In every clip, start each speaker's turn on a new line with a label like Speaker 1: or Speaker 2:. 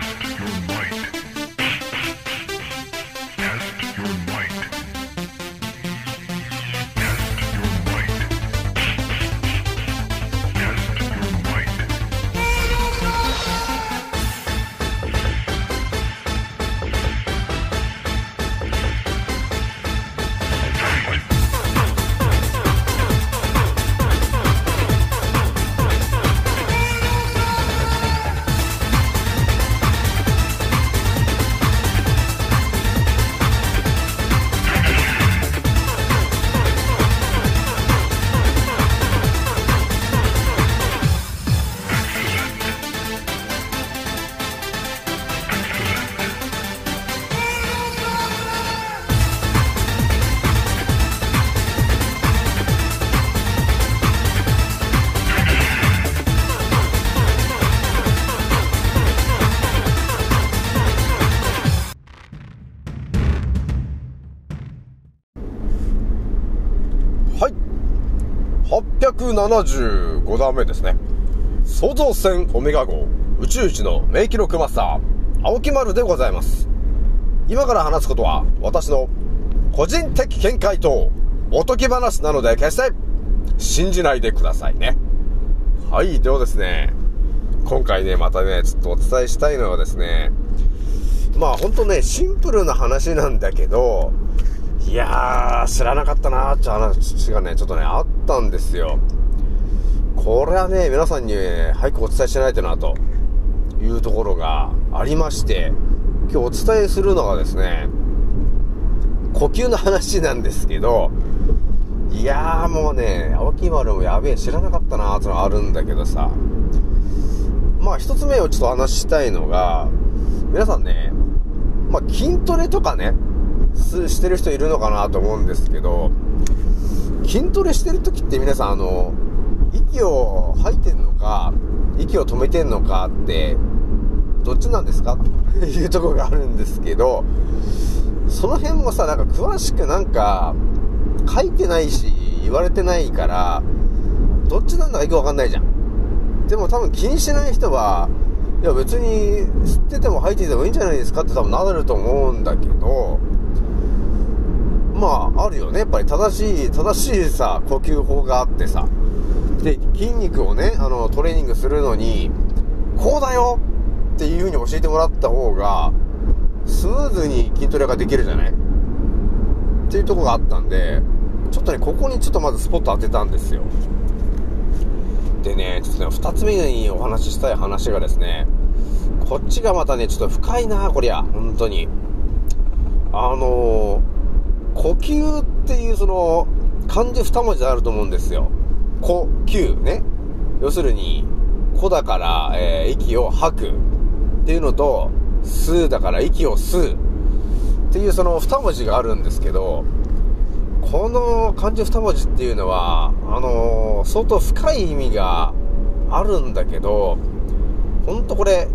Speaker 1: Test your might.
Speaker 2: 75段目ですね。創造船オメガ号宇宙一の名記録マスター、青木丸でございます。今から話すことは私の個人的見解とおとぎ話なので決して信じないでくださいね。はい、ではですね、今回ね、またね、ちょっとお伝えしたいのはですね、まあほんとね、シンプルな話なんだけど、いやー、知らなかったなーって話がね、ちょっとね、あったんですよ。これはね、皆さんに、早くお伝えしないとな、というところがありまして、今日お伝えするのがですね、呼吸の話なんですけど、いやーもうね、青木丸もやべえ、知らなかったなーってのがあるんだけどさ、まあ一つ目をちょっと話したいのが、皆さんね、まあ筋トレとかね、してる人いるのかなと思うんですけど、筋トレしてる時って皆さんあの、息を吐いてんのか、息を止めてんのかって、どっちなんですか？っ ていうとこがあるんですけど、その辺もさ、なんか詳しくなんか、書いてないし、言われてないから、どっちなんだかよくわかんないじゃん。でも多分気にしない人は、いや別に吸ってても吐いててもいいんじゃないですかって多分なると思うんだけど、まあ、あるよね。やっぱり正しい、正しいさ、呼吸法があってさ。で、筋肉をね、あの、トレーニングするのに、こうだよっていう風に教えてもらった方が、スムーズに筋トレができるじゃない？っていうとこがあったんで、ちょっとね、ここにちょっとまずスポット当てたんですよ。でね、ちょっとね、二つ目にお話ししたい話がですね、こっちがまたね、ちょっと深いなこりゃ、本当に。あのー呼吸っていうその漢字二文字あると思うんですよ。呼吸ね。要するに、呼だから、えー息を吐くっていうのと、吸だから息を吸うっていうその二文字があるんですけど、この漢字二文字っていうのは、あのー相当深い意味があるんだけど、ほんとこれ、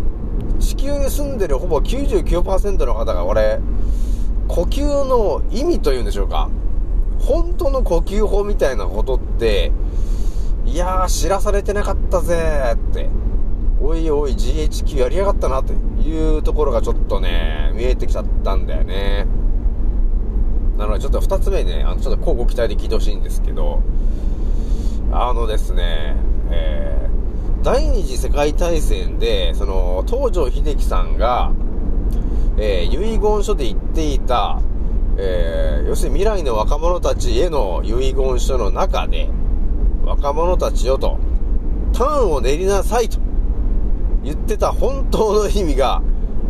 Speaker 2: 地球に住んでるほぼ99%の方がこれ、呼吸の意味というんでしょうか。本当の呼吸法みたいなことって、いやー、知らされてなかったぜって、おいおい GHQ やりやがったなというところがちょっとね、見えてきちゃったんだよね。なのでちょっと二つ目ね、あの、ちょっと交互期待で聞いてほしいんですけど、あのですね、えー、第二次世界大戦で、その、東条英機さんが、えー遺言書で言っていた、えー要するに未来の若者たちへの遺言書の中で、若者たちよと、ターンを練りなさいと言ってた本当の意味が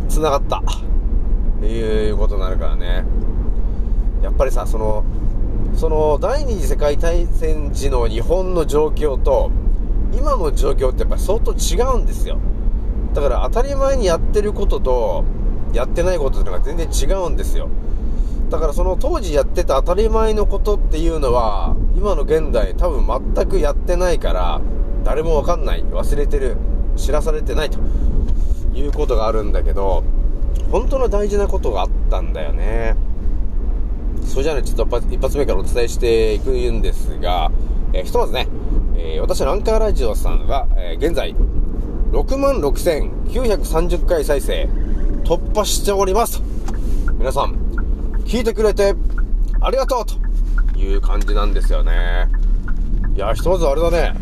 Speaker 2: 繋がった。ということになるからね。やっぱりさ、その、その第二次世界大戦時の日本の状況と、今の状況ってやっぱり相当違うんですよ。だから当たり前にやってることと、やってないことっていうのが全然違うんですよ。だからその当時やってた当たり前のことっていうのは、今の現代多分全くやってないから、誰もわかんない、忘れてる、知らされてないということがあるんだけど、本当の大事なことがあったんだよね。それじゃあね、ちょっと一発目からお伝えしていくんですが、えーひとまずね、えー私のアンカーラジオさんは、えー現在、66,930回再生突破しております。皆さん、聞いてくれてありがとうという感じなんですよね。いや、ひとまずあれだね。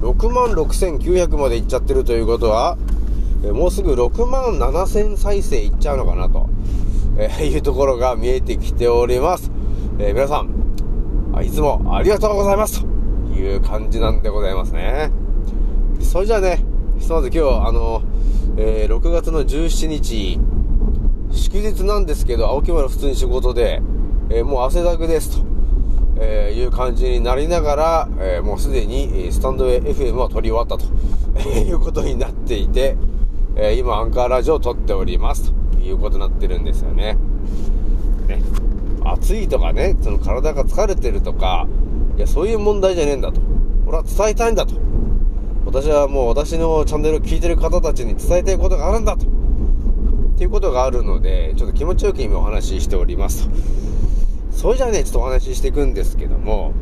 Speaker 2: 66,900までいっちゃってるということは、えもうすぐ6万7000再生いっちゃうのかなと、えーいうところが見えてきております。えー皆さんあ、いつもありがとうございますという感じなんでございますね。それじゃあね、ひとまず今日、あの、えー6月の17日、祝日なんですけど、青木村普通に仕事で、えーもう汗だくですと、えーいう感じになりながら、えもうすでにスタンド FM は撮り終わったと、いうことになっていて、え今アンカーラジオを撮っておりますということになってるんですよね。ね。暑いとかね、その体が疲れてるとか、いや、そういう問題じゃねえんだと。俺は伝えたいんだと。私はもう私のチャンネルを聞いてる方たちに伝えたいことがあるんだと。っていうことがあるので、ちょっと気持ちよく今お話ししておりますと。それじゃあね、ちょっとお話ししていくんですけども、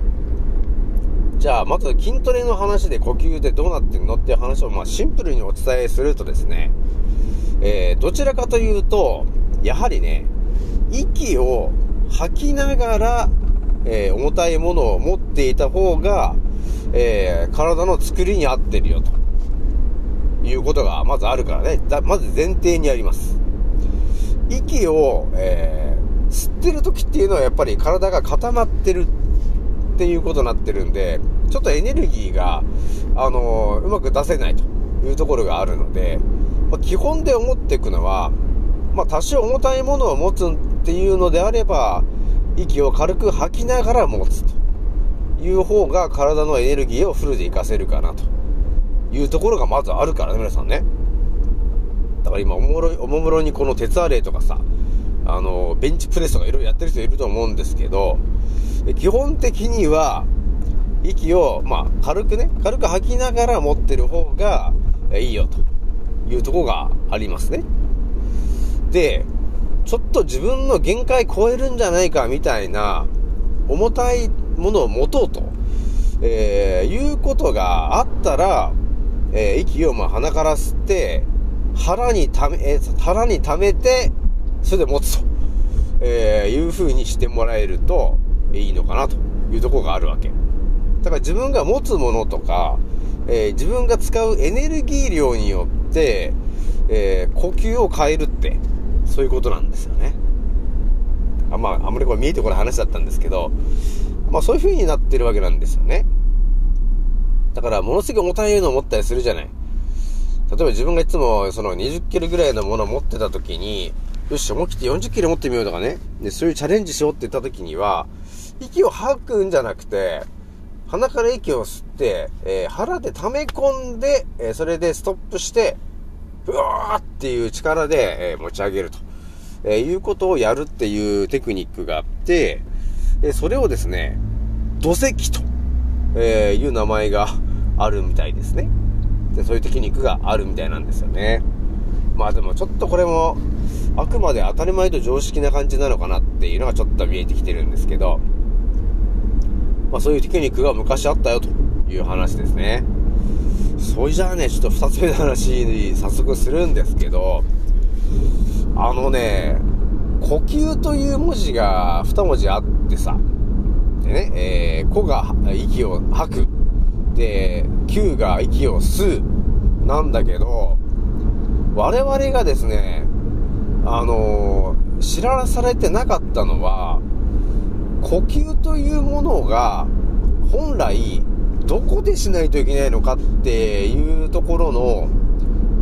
Speaker 2: じゃあ、まず筋トレの話で呼吸でどうなってるのっていう話を、まあ、シンプルにお伝えするとですね、えー、どちらかというと、やはりね、息を吐きながら、えー重たいものを持っていた方が、えー体の作りに合ってるよ、ということがまずあるからね。だまず前提にあります。息を、えー吸ってる時っていうのはやっぱり体が固まってるっていうことになってるんで、ちょっとエネルギーが、あのーうまく出せないというところがあるので、まあ基本で思っていくのは、まあ、多少重たいものを持つっていうのであれば、息を軽く吐きながら持つという方が体のエネルギーをフルで活かせるかなというところがまずあるからね、皆さんね。だから今、おもろい、おもむろにこの鉄アレイとかさ、あの、ベンチプレスとかいろいろやってる人いると思うんですけど、基本的には、息を、まあ、軽くね、軽く吐きながら持ってる方がいいよというとこがありますね。で、ちょっと自分の限界超えるんじゃないかみたいな重たいものを持とうと、えーいうことがあったら、えー息をまあ鼻から吸って、腹にため、えー腹に溜めて、それで持つと、えーいう風にしてもらえるといいのかなというところがあるわけ。だから自分が持つものとか、えー自分が使うエネルギー量によって、えー呼吸を変えるって、そういうことなんですよね。あまあ、あんまりこれ見えてこない話だったんですけど、まあそういう風になってるわけなんですよね。だから、ものすごい重たいのを持ったりするじゃない。例えば自分がいつもその20キロぐらいのものを持ってた時に、よし、思い切って40キロ持ってみようとかね。で、そういうチャレンジしようって言った時には、息を吐くんじゃなくて、鼻から息を吸って、えー腹で溜め込んで、えーそれでストップして、ふわーっていう力で、えー持ち上げると、えいうことをやるっていうテクニックがあって、えそれをですね、土石と、えいう名前があるみたいですね。で、そういうテクニックがあるみたいなんですよね。まあでもちょっとこれも、あくまで当たり前と常識な感じなのかなっていうのがちょっと見えてきてるんですけど、まあそういうテクニックが昔あったよという話ですね。それじゃあね、ちょっと二つ目の話に早速するんですけど、あのね、呼吸という文字が二文字あってさ、でね、えー、子が息を吐く。で、Q が息を吸う。なんだけど、我々がですね、あのー知らされてなかったのは、呼吸というものが、本来、どこでしないといけないのかっていうところの、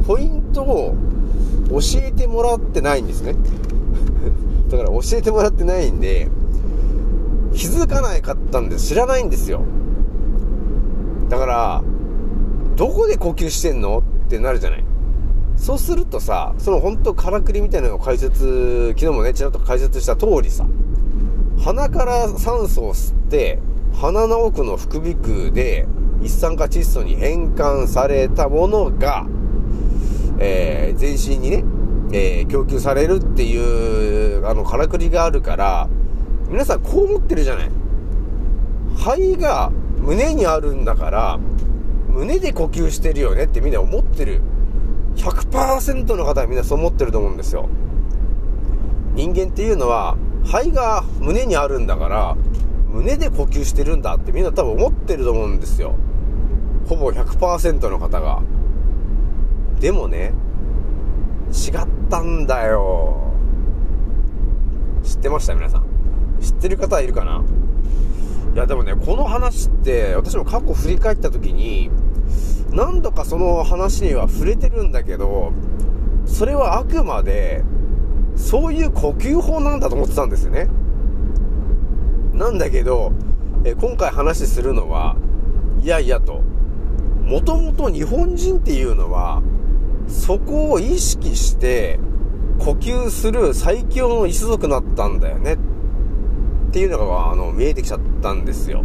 Speaker 2: ポイントを教えてもらってないんですね。だから教えてもらってないんで、気づかないかったんです。知らないんですよ。だから、どこで呼吸してんのってなるじゃない。そうするとさ、その本当からくりみたいなのを解説、昨日もね、ちらっと解説した通りさ、鼻から酸素を吸って、鼻の奥の副鼻腔で一酸化窒素に変換されたものが、えー全身にね、えー供給されるっていう、あの、からくりがあるから、皆さんこう思ってるじゃない。肺が胸にあるんだから、胸で呼吸してるよねってみんな思ってる100%の方はみんなそう思ってると思うんですよ。人間っていうのは、肺が胸にあるんだから、胸で呼吸してるんだってみんな多分思ってると思うんですよ。ほぼ100%の方が。でもね、違ったんだよ。知ってました？皆さん。知ってる方いるかな？いやでもね、この話って、私も過去振り返った時に、何度かその話には触れてるんだけど、それはあくまで、そういう呼吸法なんだと思ってたんですよね。なんだけど、え今回話するのは、いやいやと、もともと日本人っていうのは、そこを意識して呼吸する最強の一族だったんだよね。っっていうのが、あの、見えてきちゃったんですよ。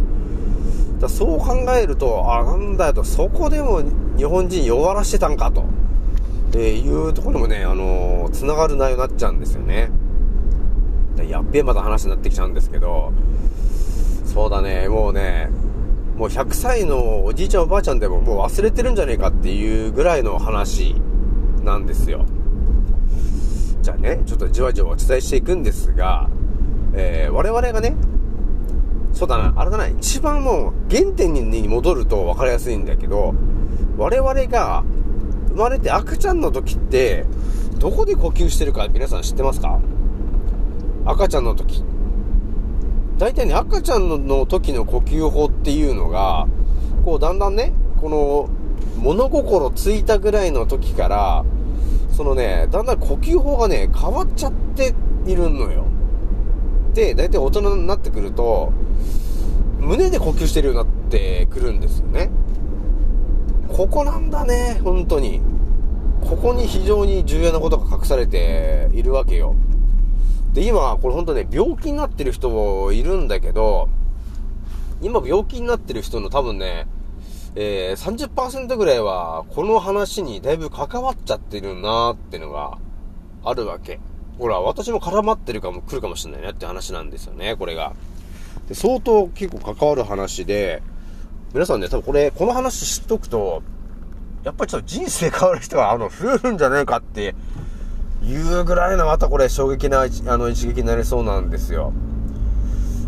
Speaker 2: だそう考えると、あ、なんだよと、そこでも日本人弱らしてたんかと、えいうところもね、あの、繋がる内容になっちゃうんですよね。やっべえまた話になってきちゃうんですけど、そうだね、もうね、もう100歳のおじいちゃんおばあちゃんでももう忘れてるんじゃねえかっていうぐらいの話なんですよ。じゃあね、ちょっとじわじわお伝えしていくんですが、えー我々がね、そうだな、あれだな、一番もう原点に戻ると分かりやすいんだけど、我々が生まれて赤ちゃんの時って、どこで呼吸してるか皆さん知ってますか？赤ちゃんの時。大体ね、赤ちゃんの時の呼吸法っていうのが、こうだんだんね、この物心ついたぐらいの時から、そのね、だんだん呼吸法がね、変わっちゃっているのよ。で、大体大人になってくると、胸で呼吸してるようになってくるんですよね。ここなんだね、本当に。ここに非常に重要なことが隠されているわけよ。で、今、これ本当ね、病気になってる人もいるんだけど、今病気になってる人の多分ね、えー、30%ぐらいは、この話にだいぶ関わっちゃってるなーってのがあるわけ。ほら、私も絡まってるかも、来るかもしれないなって話なんですよね、これが。で相当結構関わる話で、皆さんね、多分これ、この話知っとくと、やっぱりちょっと人生変わる人が、あの、増えるんじゃないかっていうぐらいの、またこれ衝撃な、あの、一撃になりそうなんですよ。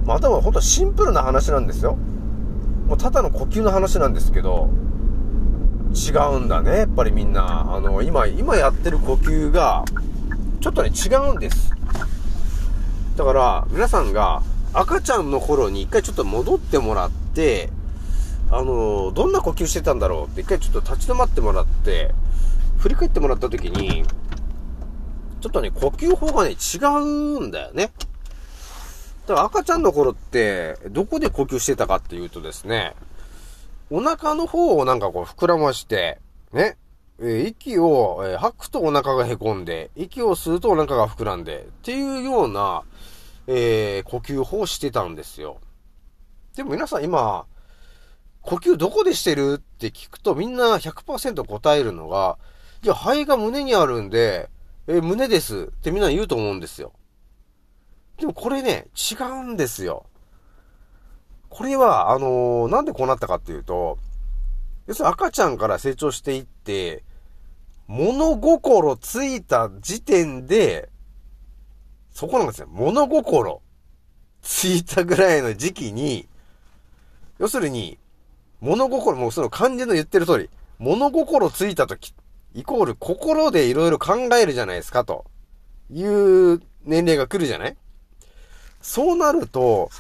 Speaker 2: まあ、でも本当シンプルな話なんですよ。もうただの呼吸の話なんですけど、違うんだね、やっぱりみんな。あの、今、今やってる呼吸が、ちょっとね、違うんです。だから、皆さんが赤ちゃんの頃に一回ちょっと戻ってもらって、あの、どんな呼吸してたんだろうって一回ちょっと立ち止まってもらって、振り返ってもらった時に、ちょっとね、呼吸法がね、違うんだよね。だから赤ちゃんの頃って、どこで呼吸してたかっていうとですね、お腹の方をなんかこう膨らまして、ね、え息を、え吐くとお腹がへこんで、息を吸うとお腹が膨らんで、っていうような、えー呼吸法をしてたんですよ。でも皆さん今、呼吸どこでしてるって聞くとみんな100%答えるのが、いや、肺が胸にあるんで、え胸ですってみんな言うと思うんですよ。でもこれね、違うんですよ。これは、あのーなんでこうなったかっていうと、要するに赤ちゃんから成長していって、物心ついた時点で、そこなんですよ。物心ついたぐらいの時期に、要するに、物心、もうその漢字の言ってる通り、物心ついた時、イコール心でいろいろ考えるじゃないですか、という年齢が来るじゃない？そうなると、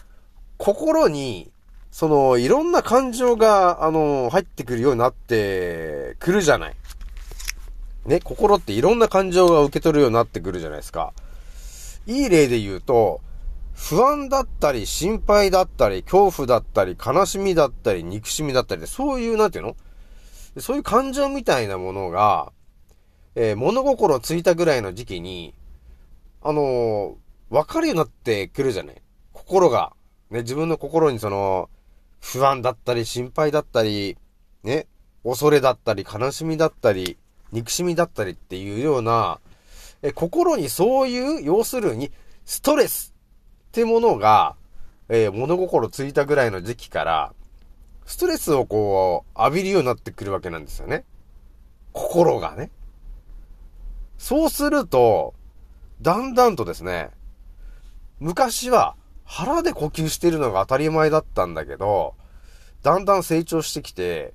Speaker 2: 心に、その、いろんな感情が、あの、入ってくるようになってくるじゃない。ね、心っていろんな感情が受け取るようになってくるじゃないですか。いい例で言うと、不安だったり、心配だったり、恐怖だったり、悲しみだったり、憎しみだったり、そういう、なんていうの？そういう感情みたいなものが、えー物心ついたぐらいの時期に、あのーわかるようになってくるじゃない？心が。ね、自分の心にその、不安だったり、心配だったり、ね、恐れだったり、悲しみだったり、憎しみだったりっていうような、え、心にそういう、要するに、ストレスってものが、えー物心ついたぐらいの時期から、ストレスをこう、浴びるようになってくるわけなんですよね。心がね。そうすると、だんだんとですね、昔は腹で呼吸してるのが当たり前だったんだけど、だんだん成長してきて、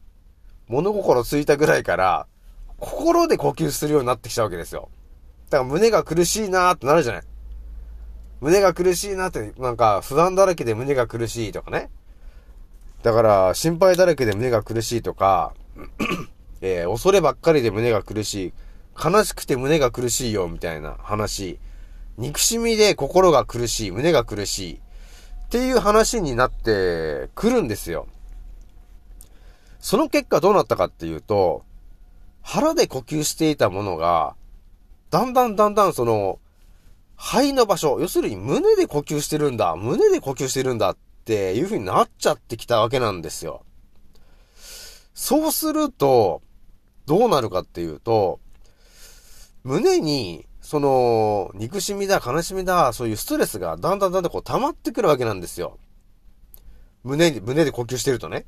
Speaker 2: 物心ついたぐらいから、心で呼吸するようになってきたわけですよ。だから胸が苦しいなーってなるじゃない。胸が苦しいなって、なんか不安だらけで胸が苦しいとかね。だから心配だらけで胸が苦しいとか、えー恐ればっかりで胸が苦しい。悲しくて胸が苦しいよみたいな話。憎しみで心が苦しい、胸が苦しい。っていう話になってくるんですよ。その結果どうなったかっていうと、腹で呼吸していたものが、だんだんだんだんその、肺の場所、要するに胸で呼吸してるんだ、胸で呼吸してるんだっていう風になっちゃってきたわけなんですよ。そうすると、どうなるかっていうと、胸に、その、憎しみだ、悲しみだ、そういうストレスがだんだんだんだんこう溜まってくるわけなんですよ。胸に、胸で呼吸してるとね。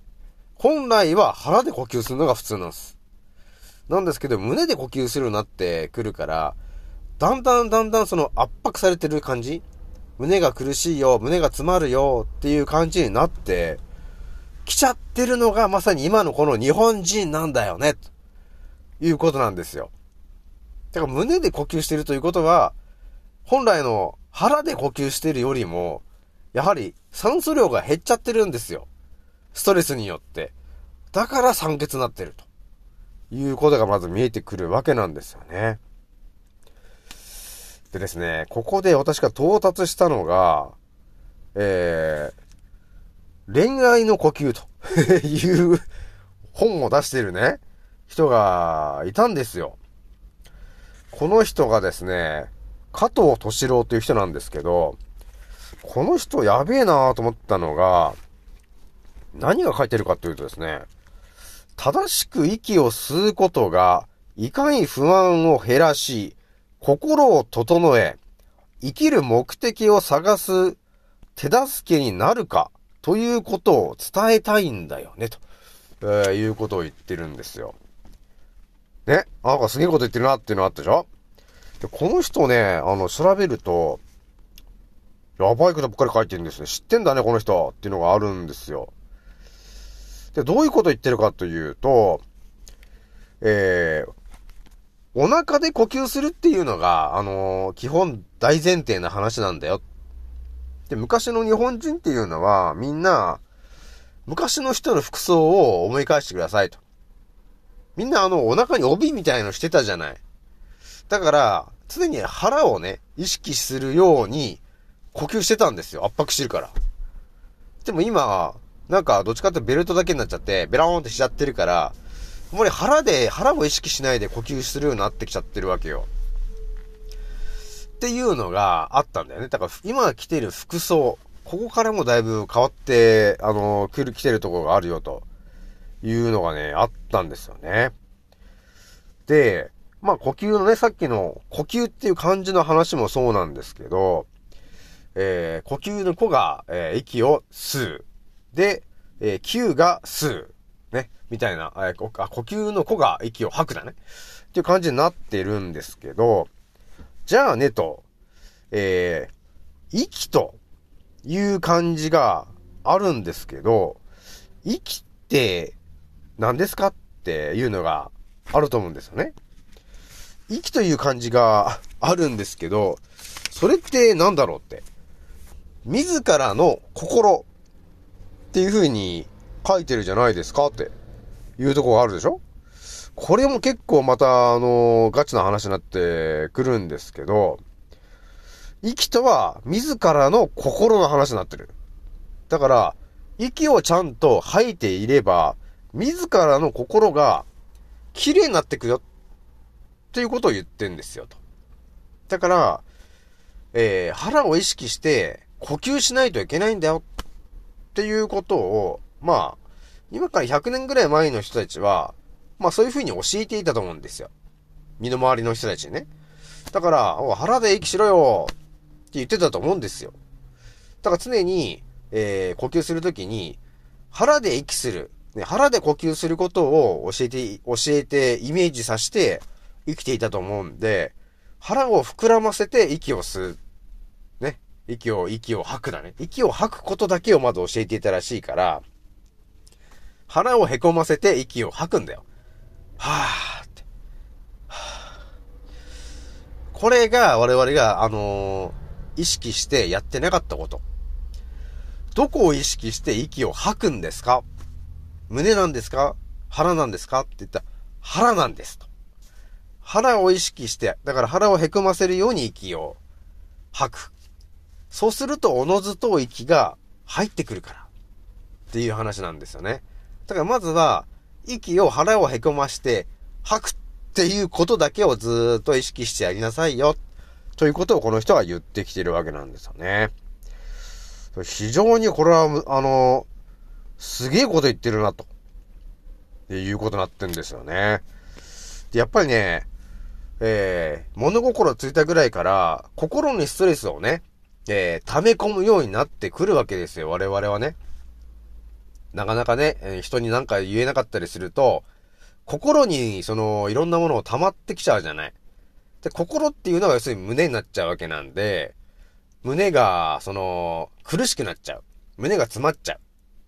Speaker 2: 本来は腹で呼吸するのが普通なんです。なんですけど、胸で呼吸するようになってくるから、だんだんだんだんその圧迫されてる感じ？胸が苦しいよ、胸が詰まるよっていう感じになって、来ちゃってるのがまさに今のこの日本人なんだよね、ということなんですよ。だから胸で呼吸してるということは、本来の腹で呼吸してるよりも、やはり酸素量が減っちゃってるんですよ。ストレスによって。だから酸欠になってると。いうことがまず見えてくるわけなんですよね。でですね、ここで私が到達したのが、えー、恋愛の呼吸と いう本を出してるね、人がいたんですよ。この人がですね、加藤敏郎という人なんですけど、この人やべえなと思ったのが、何が書いてるかというとですね、正しく息を吸うことが、いかに不安を減らし、心を整え、生きる目的を探す手助けになるか、ということを伝えたいんだよね、と、えーいうことを言ってるんですよ。ね、なんかすげえこと言ってるなっていうのあったでしょ？で、この人ね、あの、調べると、やばいことばっかり書いてるんですね。知ってんだね、この人っていうのがあるんですよ。で、どういうこと言ってるかというと、えー、お腹で呼吸するっていうのが、あのー基本大前提な話なんだよ。で、昔の日本人っていうのは、みんな、昔の人の服装を思い返してくださいと。みんなあの、お腹に帯みたいのしてたじゃない。だから、常に腹をね、意識するように呼吸してたんですよ。圧迫してるから。でも今、なんか、どっちかってベルトだけになっちゃって、ベラーンってしちゃってるから、もうね、腹で、腹を意識しないで呼吸するようになってきちゃってるわけよ。っていうのがあったんだよね。だから、今着てる服装、ここからもだいぶ変わって、あの、来る、来てるところがあるよ、というのがね、あったんですよね。で、まあ、呼吸のね、さっきの呼吸っていう漢字の話もそうなんですけど、えー、呼吸の子が、えー息を吸う。で、えー、吸が吸う。ね。みたいな、えーあ呼吸の子が息を吐くだね。っていう感じになってるんですけど、じゃあねと、えー、息という漢字があるんですけど、息って何ですかっていうのがあると思うんですよね。息という漢字があるんですけど、それって何だろうって。自らの心っていう風に書いてるじゃないですかっていうとこがあるでしょ？これも結構また、あの、ガチな話になってくるんですけど、息とは自らの心の話になってる。だから、息をちゃんと吐いていれば、自らの心が綺麗になってくよっていうことを言ってんですよ、と。だから、えー腹を意識して呼吸しないといけないんだよっていうことを、まあ、今から100年ぐらい前の人たちは、まあそういう風に教えていたと思うんですよ。身の回りの人たちね。だから、腹で息しろよって言ってたと思うんですよ。だから常に、えー呼吸するときに、腹で息する、ね、腹で呼吸することを教えて、教えて、イメージさせて生きていたと思うんで、腹を膨らませて息を吸う。息を、息を吐くだね。息を吐くことだけをまず教えていたらしいから、腹をへこませて息を吐くんだよ。はぁーって。はぁこれが我々が、あのー意識してやってなかったこと。どこを意識して息を吐くんですか？胸なんですか？腹なんですか？って言ったら、腹なんですと。腹を意識して、だから腹をへこませるように息を吐く。そうすると、おのずと息が入ってくるから。っていう話なんですよね。だからまずは、息を腹をへこまして吐くっていうことだけをずっと意識してやりなさいよ。ということをこの人は言ってきてるわけなんですよね。非常にこれは、あの、すげえこと言ってるな、と。っていうことになってんですよね。やっぱりね、えー、物心ついたぐらいから、心にストレスをね、えー、溜め込むようになってくるわけですよ、我々はね。なかなかね、え人になんか言えなかったりすると、心に、その、いろんなものを溜まってきちゃうじゃない。で、心っていうのは要するに胸になっちゃうわけなんで、胸が、その、苦しくなっちゃう。胸が詰まっちゃう。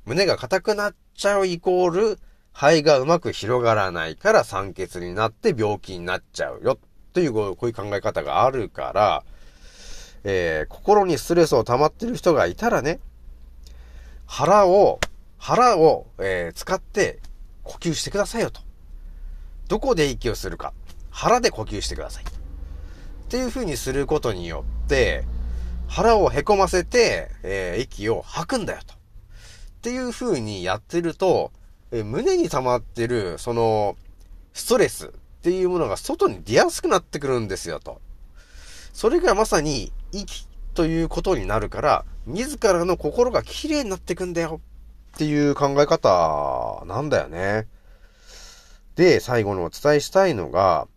Speaker 2: 胸が硬くなっちゃうイコール、肺がうまく広がらないから酸欠になって病気になっちゃうよ。ってい、うこういう考え方があるから、えー、心にストレスを溜まってる人がいたらね、腹を、腹を、えー使って呼吸してくださいよと。どこで息をするか。腹で呼吸してください。っていう風にすることによって、腹をへこませて、えー息を吐くんだよと。っていう風にやってると、えー胸に溜まってる、その、ストレスっていうものが外に出やすくなってくるんですよと。それがまさに息ということになるから、自らの心が綺麗になっていくんだよっていう考え方なんだよね。で、最後にお伝えしたいのが、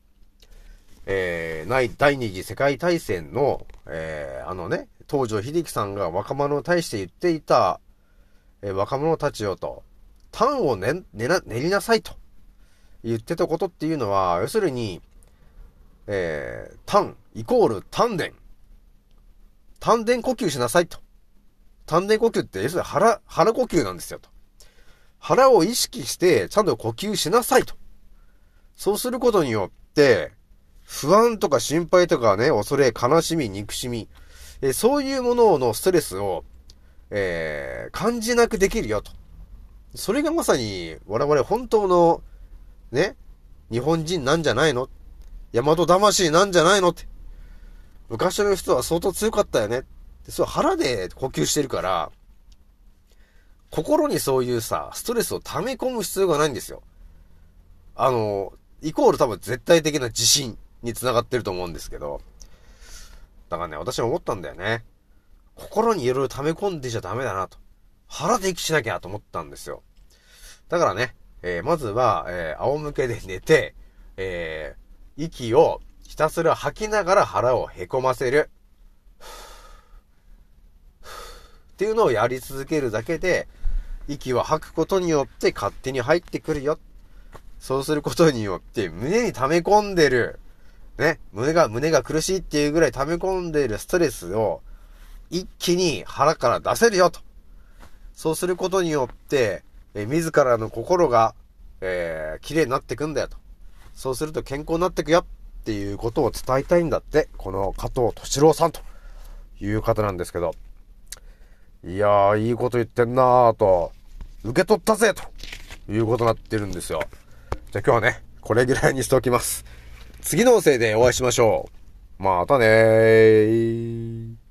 Speaker 2: えー、第二次世界大戦の、えー、あのね、東条英機さんが若者に対して言っていた、えー若者たちよと、単を練練な練りなさいと言ってたことっていうのは、要するに、えー、単イコール丹田。丹田呼吸しなさいと。丹田呼吸って、要するに腹、腹呼吸なんですよと。腹を意識して、ちゃんと呼吸しなさいと。そうすることによって、不安とか心配とかね、恐れ、悲しみ、憎しみ、えそういうもののストレスを、えー感じなくできるよと。それがまさに我々本当の、ね、日本人なんじゃないの？大和魂なんじゃないのって。昔の人は相当強かったよね。でそう腹で呼吸してるから、心にそういうさ、ストレスを溜め込む必要がないんですよ。あの、イコール多分絶対的な自信につながってると思うんですけど。だからね、私は思ったんだよね。心にいろいろ溜め込んでちゃダメだなと。腹で息しなきゃと思ったんですよ。だからね、えーまずは、えー仰向けで寝て、えー息をひたすら吐きながら腹をへこませる。っていうのをやり続けるだけで、息を吐くことによって勝手に入ってくるよ。そうすることによって胸に溜め込んでる、ね、胸が、胸が苦しいっていうぐらい溜め込んでるストレスを一気に腹から出せるよと。そうすることによって、え自らの心が、えー、綺麗になってくんだよと。そうすると健康になってくよっていうことを伝えたいんだって、この加藤敏郎さんという方なんですけど。いやー、いいこと言ってんなーと、受け取ったぜということになってるんですよ。じゃあ今日はね、これぐらいにしておきます。次の音声でお会いしましょう。またねー。